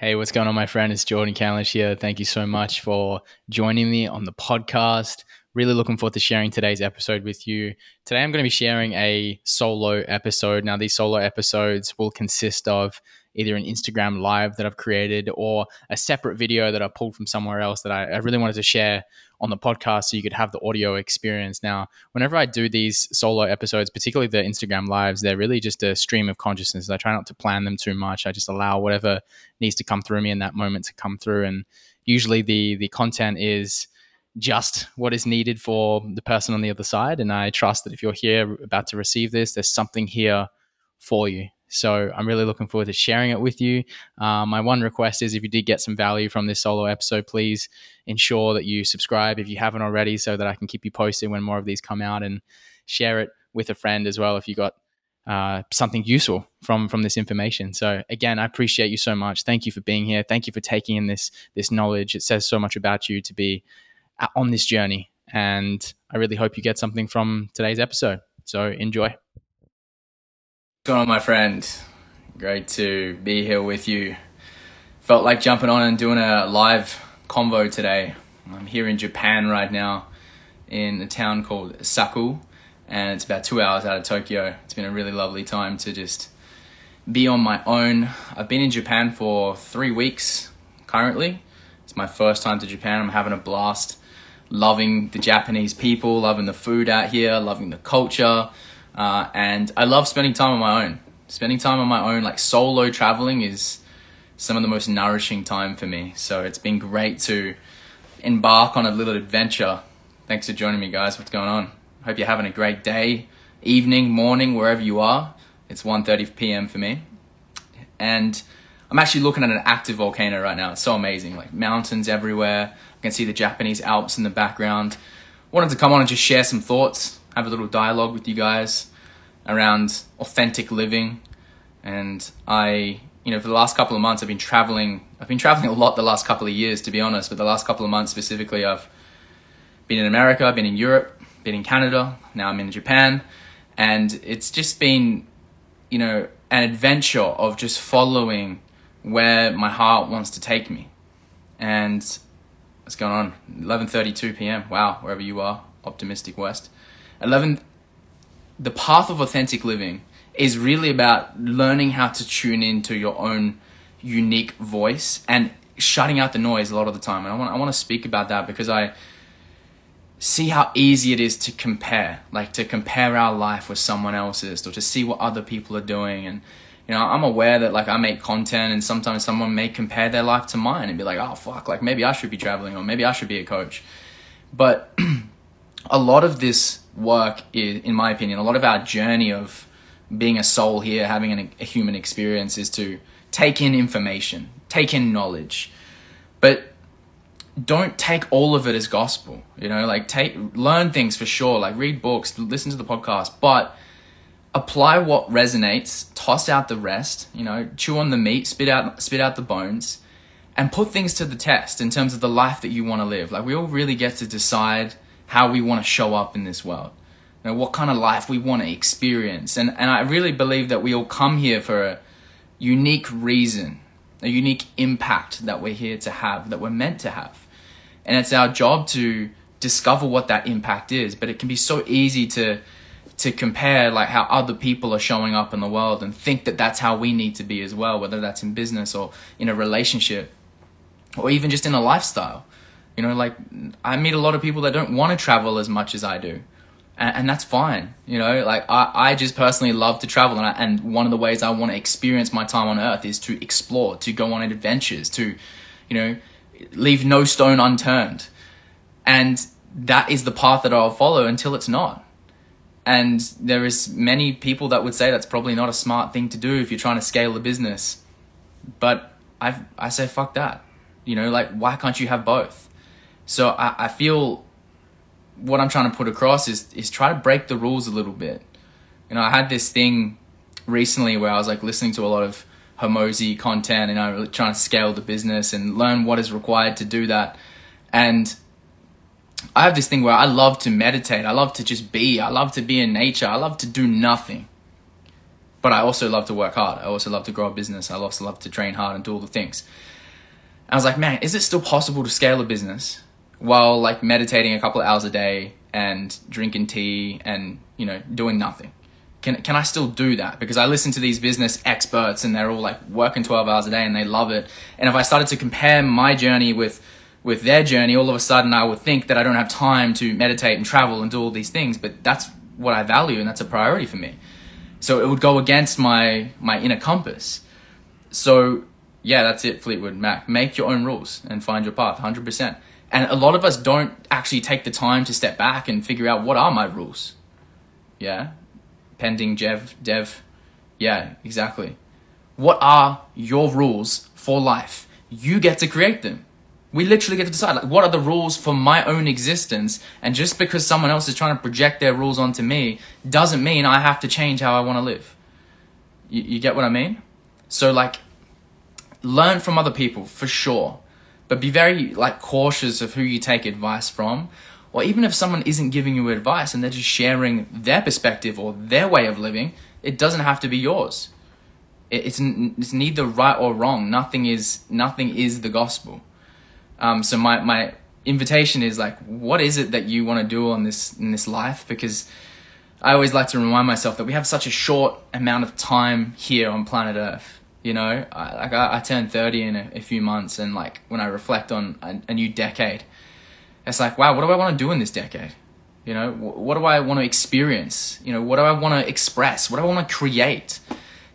Hey, what's going on, my friend? It's Jordan Candlish here. Thank you so much for joining me on the podcast. Really looking forward to sharing today's episode with you. Today, I'm going to be sharing a solo episode. Now, these solo episodes will consist of either an Instagram live that I've created or a separate video that I pulled from somewhere else that I, I, really wanted to share on the podcast so you could have the audio experience. Now, whenever I do these solo episodes, particularly the Instagram lives, they're really just a stream of consciousness. I try not to plan them too much. I just allow whatever needs to come through me in that moment to come through. And usually the the content is just what is needed for the person on the other side. And I trust that if you're here about to receive this, there's something here for you. So I'm really looking forward to sharing it with you. Um, my one request is if you did get some value from this solo episode, please ensure that you subscribe if you haven't already so that I can keep you posted when more of these come out and share it with a friend as well if you got uh, something useful from from this information. So again, I appreciate you so much. Thank you for being here. Thank you for taking in this this knowledge. It says so much about you to be on this journey, and I really hope you get something from today's episode. So enjoy going on, my friend? Great to be here with you. Felt like jumping on and doing a live convo today. I'm here in Japan right now in a town called Saku, and it's about two hours out of Tokyo. It's been a really lovely time to just be on my own. I've been in Japan for three weeks currently. It's my first time to Japan. I'm having a blast, loving the Japanese people, loving the food out here, loving the culture uh, and I love spending time on my own. Spending time on my own, like solo traveling, is some of the most nourishing time for me. So it's been great to embark on a little adventure. Thanks for joining me, guys. What's going on? Hope you're having a great day, evening, morning, wherever you are. It's 1.30 p.m. for me. And I'm actually looking at an active volcano right now. It's so amazing. Like mountains everywhere. I can see the Japanese Alps in the background. Wanted to come on and just share some thoughts have a little dialogue with you guys around authentic living. And I, you know, for the last couple of months, I've been traveling. I've been traveling a lot the last couple of years, to be honest. But the last couple of months specifically, I've been in America, I've been in Europe, been in Canada. Now I'm in Japan, and it's just been, you know, an adventure of just following where my heart wants to take me. And what's going on? 11:32 p.m. Wow, wherever you are, optimistic West. 11 the path of authentic living is really about learning how to tune into your own unique voice and shutting out the noise a lot of the time. And I want I want to speak about that because I see how easy it is to compare, like to compare our life with someone else's or to see what other people are doing and you know, I'm aware that like I make content and sometimes someone may compare their life to mine and be like, "Oh fuck, like maybe I should be traveling or maybe I should be a coach." But a lot of this work is, in my opinion, a lot of our journey of being a soul here, having an, a human experience, is to take in information, take in knowledge, but don't take all of it as gospel. You know, like take learn things for sure, like read books, listen to the podcast, but apply what resonates, toss out the rest. You know, chew on the meat, spit out spit out the bones, and put things to the test in terms of the life that you want to live. Like we all really get to decide how we want to show up in this world. You know, what kind of life we want to experience. And, and I really believe that we all come here for a unique reason, a unique impact that we're here to have, that we're meant to have. And it's our job to discover what that impact is. But it can be so easy to to compare like how other people are showing up in the world and think that that's how we need to be as well, whether that's in business or in a relationship or even just in a lifestyle. You know, like I meet a lot of people that don't want to travel as much as I do. And, and that's fine. You know, like I, I just personally love to travel. And, I, and one of the ways I want to experience my time on earth is to explore, to go on adventures, to, you know, leave no stone unturned. And that is the path that I'll follow until it's not. And there is many people that would say that's probably not a smart thing to do if you're trying to scale a business. But I I say fuck that. You know, like why can't you have both? So I, I feel what I'm trying to put across is is try to break the rules a little bit. You know, I had this thing recently where I was like listening to a lot of Hormozi content and I'm trying to scale the business and learn what is required to do that. And I have this thing where I love to meditate. I love to just be. I love to be in nature. I love to do nothing. but I also love to work hard. I also love to grow a business. I also love to train hard and do all the things. I was like, man, is it still possible to scale a business while like meditating a couple of hours a day and drinking tea and you know doing nothing? Can can I still do that? Because I listen to these business experts and they're all like working twelve hours a day and they love it. And if I started to compare my journey with with their journey, all of a sudden I would think that I don't have time to meditate and travel and do all these things. But that's what I value and that's a priority for me. So it would go against my my inner compass. So yeah, that's it, Fleetwood Mac. Make your own rules and find your path, hundred percent. And a lot of us don't actually take the time to step back and figure out what are my rules. Yeah, pending Jev Dev. Yeah, exactly. What are your rules for life? You get to create them. We literally get to decide like what are the rules for my own existence and just because someone else is trying to project their rules onto me doesn't mean I have to change how I want to live. You, you get what I mean? So like learn from other people for sure, but be very like cautious of who you take advice from. Or even if someone isn't giving you advice and they're just sharing their perspective or their way of living, it doesn't have to be yours. It's it's neither right or wrong. Nothing is nothing is the gospel. Um, so my my invitation is like, what is it that you want to do on this in this life? Because I always like to remind myself that we have such a short amount of time here on planet Earth. You know, I, like I, I turned thirty in a, a, few months, and like when I reflect on a, a, new decade, it's like, wow, what do I want to do in this decade? You know, what do I want to experience? You know, what do I want to express? What do I want to create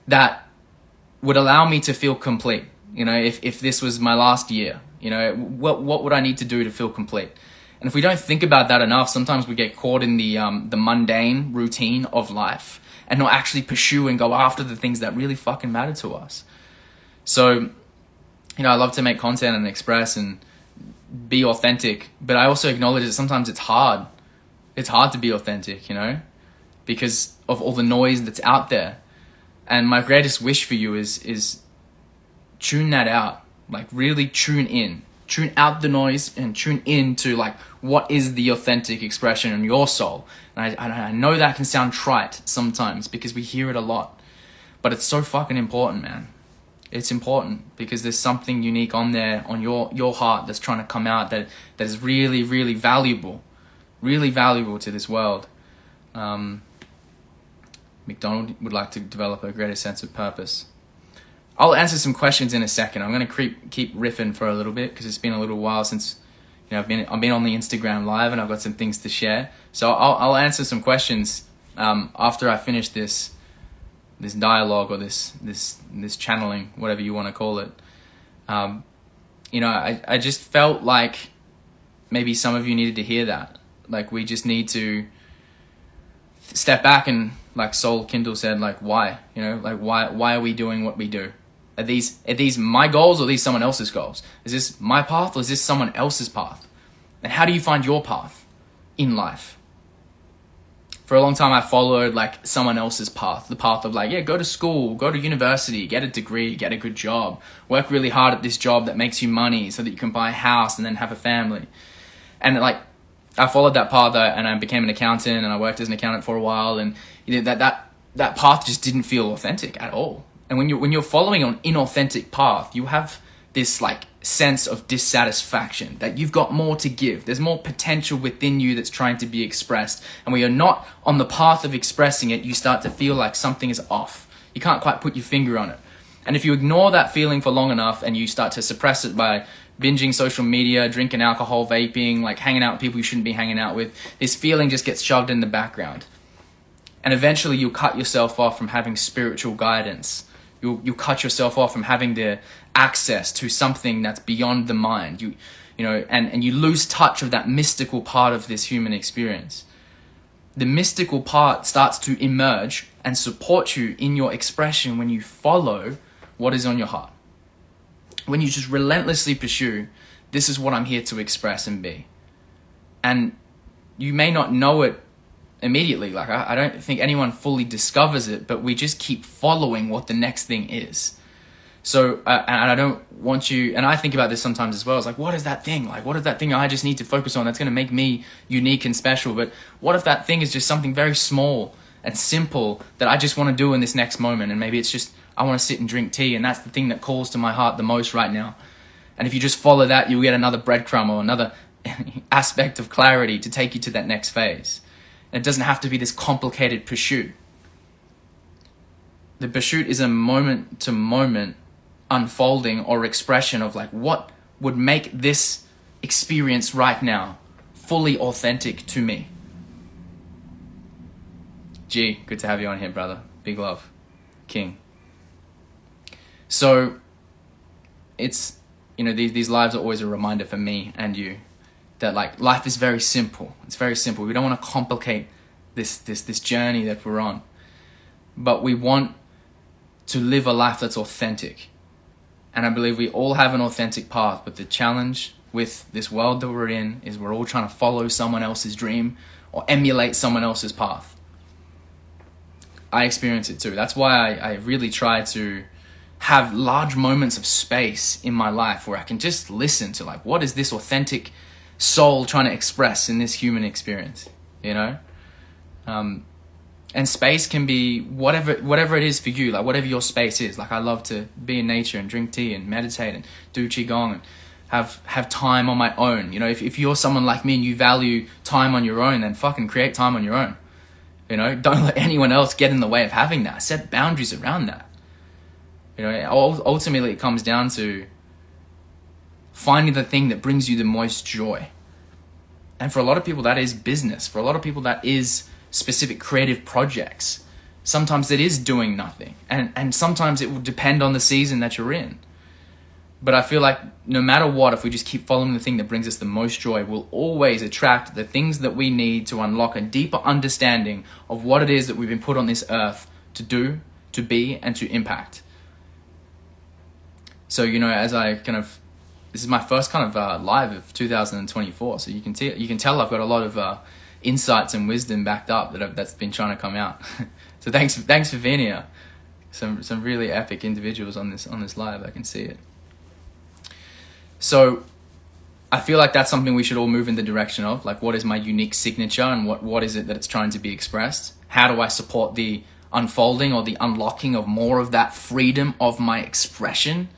that would allow me to feel complete? You know, if if this was my last year, you know, what what would I need to do to feel complete? And if we don't think about that enough, sometimes we get caught in the um, the mundane routine of life and not actually pursue and go after the things that really fucking matter to us. So, you know, I love to make content and express and be authentic, but I also acknowledge that sometimes it's hard. It's hard to be authentic, you know, because of all the noise that's out there. And my greatest wish for you is is tune that out like really tune in tune out the noise and tune in to like what is the authentic expression in your soul. And I, I know that can sound trite sometimes because we hear it a lot but it's so fucking important man. It's important because there's something unique on there on your your heart that's trying to come out that that is really really valuable really valuable to this world. Um, mcdonald would like to develop a greater sense of purpose I'll answer some questions in a second. I'm gonna keep keep riffing for a little bit because it's been a little while since you know I've been I've been on the Instagram live and I've got some things to share. So I'll I'll answer some questions um, after I finish this this dialogue or this this this channeling, whatever you want to call it. Um, you know, I I just felt like maybe some of you needed to hear that. Like we just need to step back and like Soul Kindle said, like why? You know, like why why are we doing what we do? Are these are these my goals or are these someone else's goals? Is this my path or is this someone else's path? And how do you find your path in life? For a long time, I followed like someone else's path, the path of like, yeah, go to school, go to university, get a degree, get a good job, work really hard at this job that makes you money so that you can buy a house and then have a family. And like, I followed that path uh, and I became an accountant and I worked as an accountant for a while and you know, that, that, that path just didn't feel authentic at all and when you when you're following an inauthentic path, you have this like sense of dissatisfaction that you've got more to give. There's more potential within you that's trying to be expressed. And when you're not on the path of expressing it, you start to feel like something is off. You can't quite put your finger on it. And if you ignore that feeling for long enough and you start to suppress it by binging social media, drinking alcohol, vaping, like hanging out with people you shouldn't be hanging out with, this feeling just gets shoved in the background. And eventually you'll cut yourself off from having spiritual guidance you you cut yourself off from having the access to something that's beyond the mind. You you know, and, and you lose touch of that mystical part of this human experience. The mystical part starts to emerge and support you in your expression when you follow what is on your heart. When you just relentlessly pursue, this is what I'm here to express and be. And you may not know it immediately. Like I, I don't think anyone fully discovers it, but we just keep following what the next thing is. So, uh, and I don't want you, and I think about this sometimes as well. It's like, what is that thing? Like, what is that thing I just need to focus on that's going to make me unique and special? But what if that thing is just something very small and simple that I just want to do in this next moment. And maybe it's just I want to sit and drink tea, and that's the thing that calls to my heart the most right now. And if you just follow that, you'll get another breadcrumb or another aspect of clarity to take you to that next phase. It doesn't have to be this complicated pursuit. The pursuit is a moment to moment unfolding or expression of like what would make this experience right now fully authentic to me. G, good to have you on here, brother. Big love. King. So it's you know, these these lives are always a reminder for me and you that like life is very simple. It's very simple. We don't want to complicate this this this journey that we're on. But we want to live a life that's authentic. And I believe we all have an authentic path, but the challenge with this world that we're in is we're all trying to follow someone else's dream or emulate someone else's path. I experience it too. That's why I, I really try to have large moments of space in my life where I can just listen to like what is this authentic soul trying to express in this human experience, you know? Um, and space can be whatever whatever it is for you, like whatever your space is. Like I love to be in nature and drink tea and meditate and do qigong and have have time on my own. You know, if if you're someone like me and you value time on your own, then fucking create time on your own. You know, don't let anyone else get in the way of having that. Set boundaries around that. You know, ultimately it comes down to finding the thing that brings you the most joy. And for a lot of people, that is business. For a lot of people, that is specific creative projects. Sometimes it is doing nothing. And, and sometimes it will depend on the season that you're in. But I feel like no matter what, if we just keep following the thing that brings us the most joy, we'll always attract the things that we need to unlock a deeper understanding of what it is that we've been put on this earth to do, to be, and to impact. So you know, as I kind of this is my first kind of uh, live of 2024, so you can see you can tell I've got a lot of uh, insights and wisdom backed up that I've, that's been trying to come out. so thanks thanks for being here. Some some really epic individuals on this on this live. I can see it. So I feel like that's something we should all move in the direction of. Like, what is my unique signature and what, what is it that it's trying to be expressed? How do I support the unfolding or the unlocking of more of that freedom of my expression?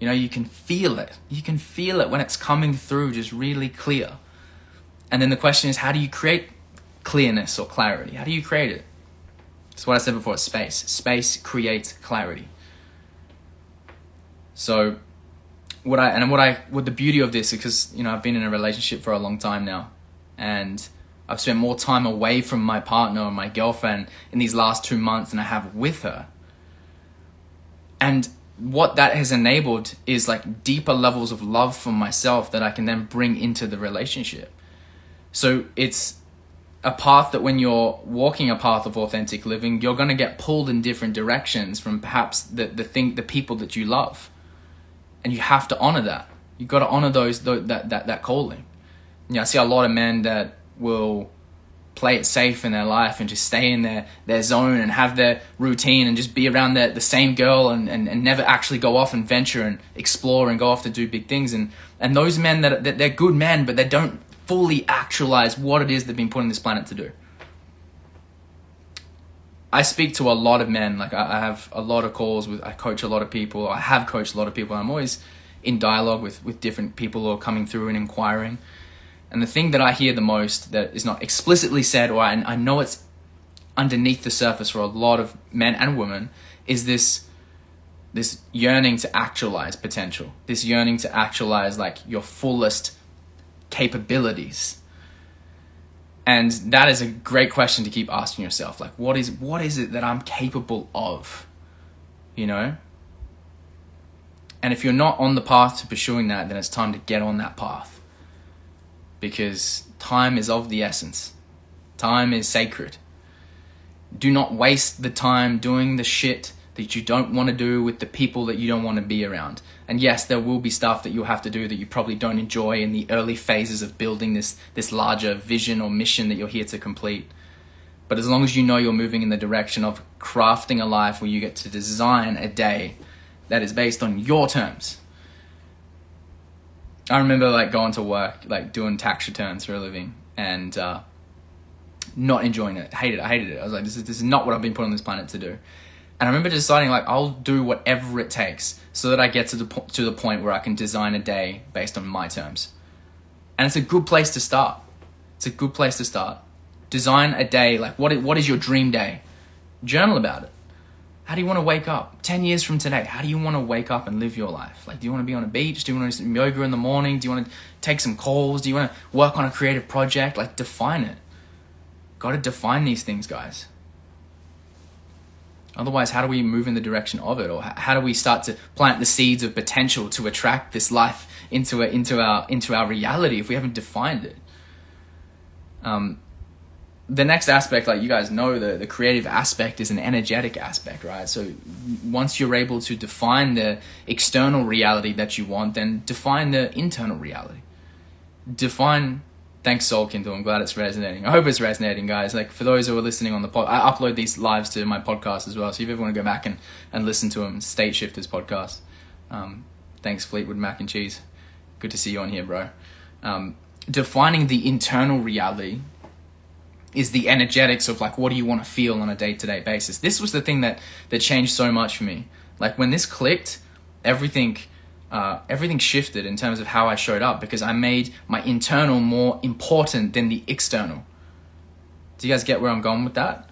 You know, you can feel it. You can feel it when it's coming through just really clear. And then the question is, how do you create clearness or clarity? How do you create it? It's what I said before space. Space creates clarity. So, what I, and what I, what the beauty of this, because, you know, I've been in a relationship for a long time now. And I've spent more time away from my partner or my girlfriend in these last two months than I have with her. And what that has enabled is like deeper levels of love for myself that I can then bring into the relationship. So it's a path that when you're walking a path of authentic living, you're going to get pulled in different directions from perhaps the, the thing, the people that you love. And you have to honor that. You've got to honor those, that, that, that calling. You know, I see a lot of men that will play it safe in their life and just stay in their, their zone and have their routine and just be around the, the same girl and, and, and never actually go off and venture and explore and go off to do big things. And, and those men that, that they're good men, but they don't fully actualize what it is they've been put on this planet to do. I speak to a lot of men, like I, I have a lot of calls with, I coach a lot of people, I have coached a lot of people. I'm always in dialogue with, with different people or coming through and inquiring. And the thing that I hear the most that is not explicitly said, or I, I know it's underneath the surface for a lot of men and women, is this this yearning to actualize potential, this yearning to actualize like your fullest capabilities. And that is a great question to keep asking yourself. Like, what is what is it that I'm capable of? You know? And if you're not on the path to pursuing that, then it's time to get on that path because time is of the essence. Time is sacred. Do not waste the time doing the shit that you don't want to do with the people that you don't want to be around. And yes, there will be stuff that you'll have to do that you probably don't enjoy in the early phases of building this this larger vision or mission that you're here to complete. But as long as you know you're moving in the direction of crafting a life where you get to design a day that is based on your terms, I remember like going to work, like doing tax returns for a living, and uh, not enjoying it. Hated it. I hated it. I was like, this is this is not what I've been put on this planet to do. And I remember deciding like I'll do whatever it takes so that I get to the po- to the point where I can design a day based on my terms. And it's a good place to start. It's a good place to start. Design a day like what what is your dream day? Journal about it. How do you want to wake up? 10 years from today, how do you want to wake up and live your life? Like, do you want to be on a beach? Do you want to do some yoga in the morning? Do you want to take some calls? Do you want to work on a creative project? Like, define it. Got to define these things, guys. Otherwise, how do we move in the direction of it, or how do we start to plant the seeds of potential to attract this life into it, into our into our reality if we haven't defined it? Um, the next aspect, like you guys know, the, the creative aspect is an energetic aspect, right? So once you're able to define the external reality that you want, then define the internal reality. Define thanks Soul Kindle. I'm glad it's resonating. I hope it's resonating, guys. Like for those who are listening on the pod, I upload these lives to my podcast as well. So if you ever want to go back and, and listen to them, State Shifters podcast. Um, thanks Fleetwood Mac and Cheese. Good to see you on here, bro. Um, defining the internal reality is the energetics of like what do you want to feel on a day-to-day basis. This was the thing that that changed so much for me. Like when this clicked, everything uh, everything shifted in terms of how I showed up because I made my internal more important than the external. Do you guys get where I'm going with that?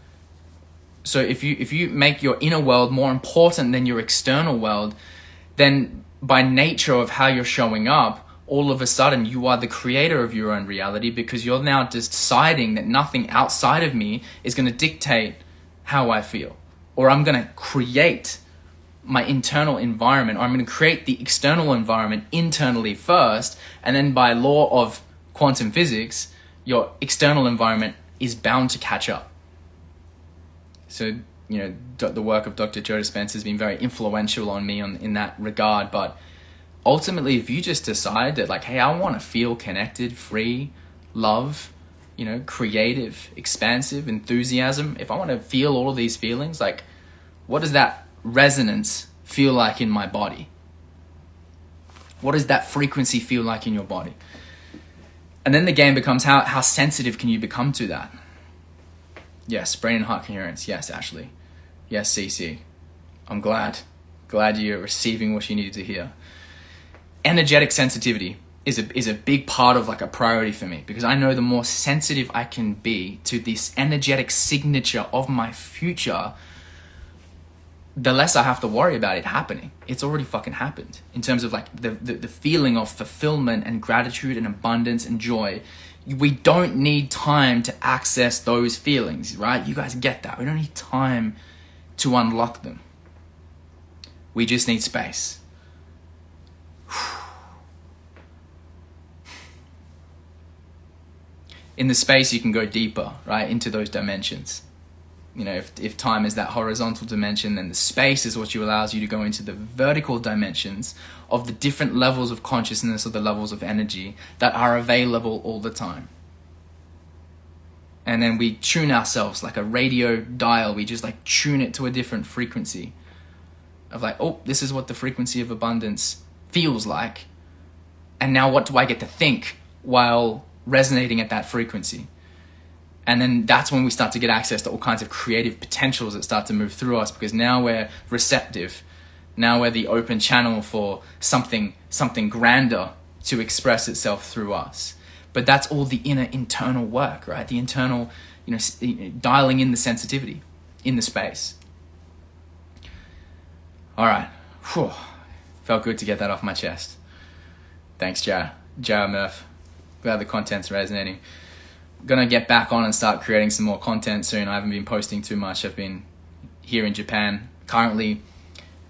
So if you if you make your inner world more important than your external world, then by nature of how you're showing up, all of a sudden you are the creator of your own reality because you're now deciding that nothing outside of me is going to dictate how I feel or I'm going to create my internal environment, or I'm going to create the external environment internally first, and then by law of quantum physics, your external environment is bound to catch up. So, you know, the work of Dr. Joe Dispenza has been very influential on me on, in that regard. But ultimately, if you just decide that, like, hey, I want to feel connected, free, love, you know, creative, expansive, enthusiasm, if I want to feel all of these feelings, like, what does that resonance feel like in my body? What does that frequency feel like in your body? And then the game becomes how, how sensitive can you become to that? Yes, brain and heart coherence. Yes, Ashley. Yes, CC. I'm glad. Glad you're receiving what you needed to hear. Energetic sensitivity is a, is a big part of like a priority for me because I know the more sensitive I can be to this energetic signature of my future, the less I have to worry about it happening. It's already fucking happened in terms of like the, the, the, feeling of fulfillment and gratitude and abundance and joy. We don't need time to access those feelings, right? You guys get that. We don't need time to unlock them. We just need space. In the space, you can go deeper, right, into those dimensions you know, if, if time is that horizontal dimension, then the space is what you allows you to go into the vertical dimensions of the different levels of consciousness or the levels of energy that are available all the time. And then we tune ourselves like a radio dial. We just like tune it to a different frequency of like, oh, this is what the frequency of abundance feels like. And now what do I get to think while resonating at that frequency? and then that's when we start to get access to all kinds of creative potentials that start to move through us because now we're receptive. Now we're the open channel for something something grander to express itself through us. But that's all the inner internal work right? The internal you know dialing in the sensitivity in the space. All right. Whew. felt good to get that off my chest. Thanks jar jar murph glad the content's resonating gonna get back on and start creating some more content soon. I haven't been posting too much. I've been here in Japan currently,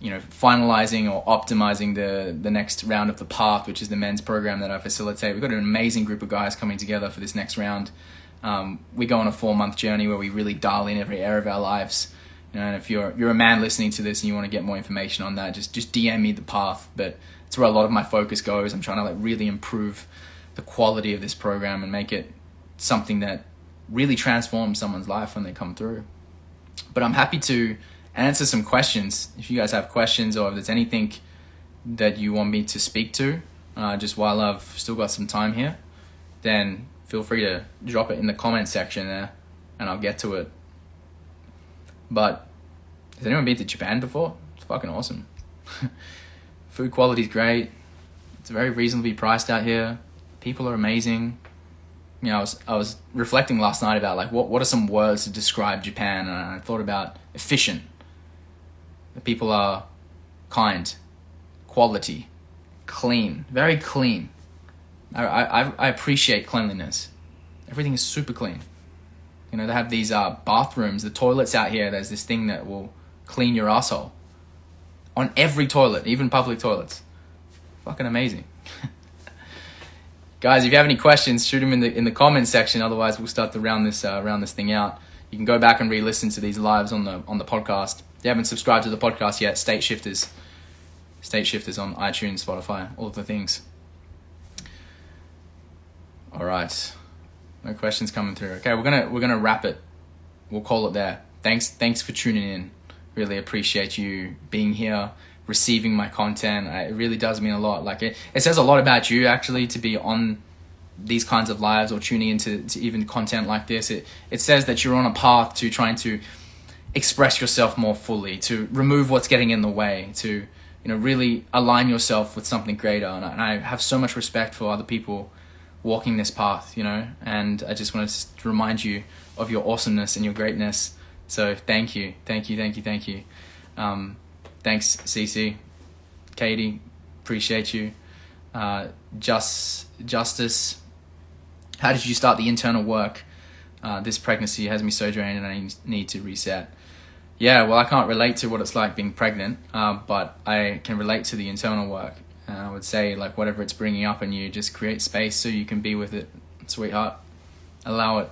you know, finalizing or optimizing the the next round of the path, which is the men's program that I facilitate. We've got an amazing group of guys coming together for this next round. Um, we go on a four month journey where we really dial in every area of our lives. You know, and if you're you're a man listening to this and you want to get more information on that, just just DM me the path. But it's where a lot of my focus goes. I'm trying to like really improve the quality of this program and make it something that really transforms someone's life when they come through. But I'm happy to answer some questions. If you guys have questions or if there's anything that you want me to speak to, uh, just while I've still got some time here, then feel free to drop it in the comment section there. and I'll get to it. But has anyone been to Japan before? It's fucking awesome. Food quality is great. It's very reasonably priced out here. People are amazing. You know, I was I was reflecting last night about like what what are some words to describe Japan, and I thought about efficient. The people are kind, quality, clean, very clean. I, I, I appreciate cleanliness. Everything is super clean. You know, they have these uh, bathrooms, the toilets out here, there's this thing that will clean your asshole. On every toilet, even public toilets. Fucking amazing. Guys, if you have any questions, shoot them in the in the comments section. Otherwise, we'll start to round this uh, round this thing out. You can go back and re-listen to these lives on the on the podcast. If you haven't subscribed to the podcast yet, State Shifters, State Shifters on iTunes, Spotify, all the things. All right, no questions coming through. Okay, we're gonna we're gonna wrap it. We'll call it there. Thanks thanks for tuning in. Really appreciate you being here, receiving my content. It really does mean a lot. Like it, it says a lot about you actually to be on these kinds of lives or tuning into to even content like this. It it says that you're on a path to trying to express yourself more fully, to remove what's getting in the way, to you know really align yourself with something greater. And I, and I have so much respect for other people walking this path, you know, and I just wanted to remind you of your awesomeness and your greatness. So thank you, thank you, thank you, thank you. Um, thanks, CC, Katie, appreciate you. Uh, just justice. How did you start the internal work? Uh, this pregnancy has me so drained, and I need to reset. Yeah, well, I can't relate to what it's like being pregnant, uh, but I can relate to the internal work. And I would say, like, whatever it's bringing up in you, just create space so you can be with it, sweetheart. Allow it.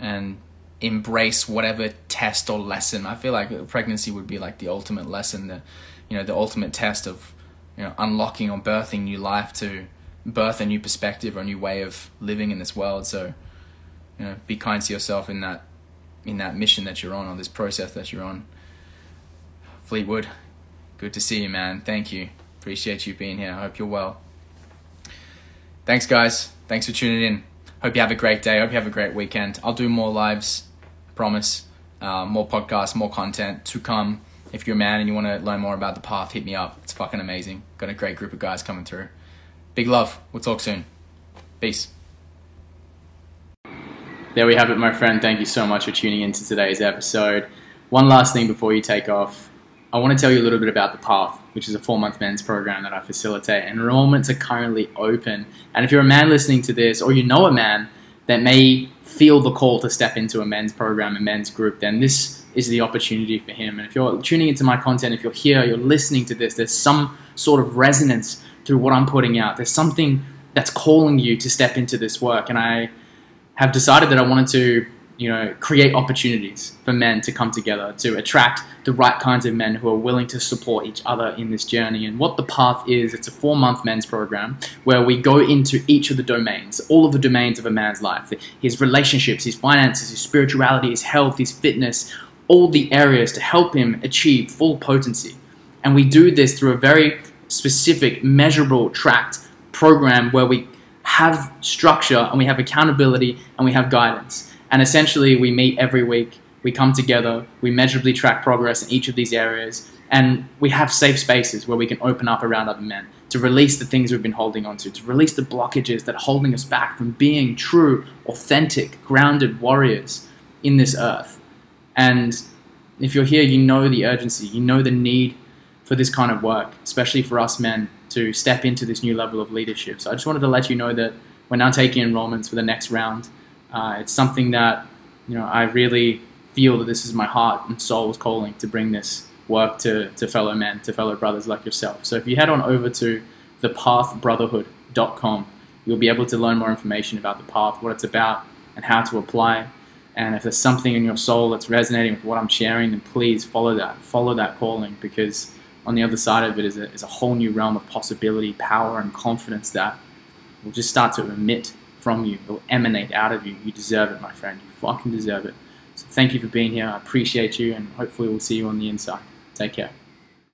And embrace whatever test or lesson. I feel like pregnancy would be like the ultimate lesson, the, you know, the ultimate test of, you know, unlocking or birthing new life to birth a new perspective or a new way of living in this world. So, you know, be kind to yourself in that, in that mission that you're on or this process that you're on. Fleetwood, good to see you, man. Thank you. Appreciate you being here. I hope you're well. Thanks, guys. Thanks for tuning in. Hope you have a great day. Hope you have a great weekend. I'll do more lives, promise. Uh, more podcasts, more content to come. If you're a man and you want to learn more about the path, hit me up. It's fucking amazing. Got a great group of guys coming through. Big love. We'll talk soon. Peace. There we have it, my friend. Thank you so much for tuning into today's episode. One last thing before you take off. I want to tell you a little bit about the Path, which is a four month men's program that I facilitate. Enrollments are currently open. And if you're a man listening to this, or you know a man that may feel the call to step into a men's program, a men's group, then this is the opportunity for him. And if you're tuning into my content, if you're here, you're listening to this, there's some sort of resonance through what I'm putting out. There's something that's calling you to step into this work. And I have decided that I wanted to you know, create opportunities for men to come together, to attract the right kinds of men who are willing to support each other in this journey. And what the path is, it's a four month men's program where we go into each of the domains, all of the domains of a man's life his relationships, his finances, his spirituality, his health, his fitness, all the areas to help him achieve full potency. And we do this through a very specific, measurable, tracked program where we have structure and we have accountability and we have guidance. And essentially, we meet every week, we come together, we measurably track progress in each of these areas, and we have safe spaces where we can open up around other men to release the things we've been holding onto, to release the blockages that are holding us back from being true, authentic, grounded warriors in this earth. And if you're here, you know the urgency, you know the need for this kind of work, especially for us men to step into this new level of leadership. So I just wanted to let you know that we're now taking enrollments for the next round. Uh, it's something that you know I really feel that this is my heart and soul's calling to bring this work to, to fellow men, to fellow brothers like yourself. So if you head on over to thepathbrotherhood.com, you'll be able to learn more information about the path, what it's about, and how to apply. And if there's something in your soul that's resonating with what I'm sharing, then please follow that. Follow that calling because on the other side of it is a, is a whole new realm of possibility, power, and confidence that will just start to emit from you. It will emanate out of you. You deserve it, my friend. You fucking deserve it. So thank you for being here. I appreciate you, and hopefully we'll see you on the inside. Take care.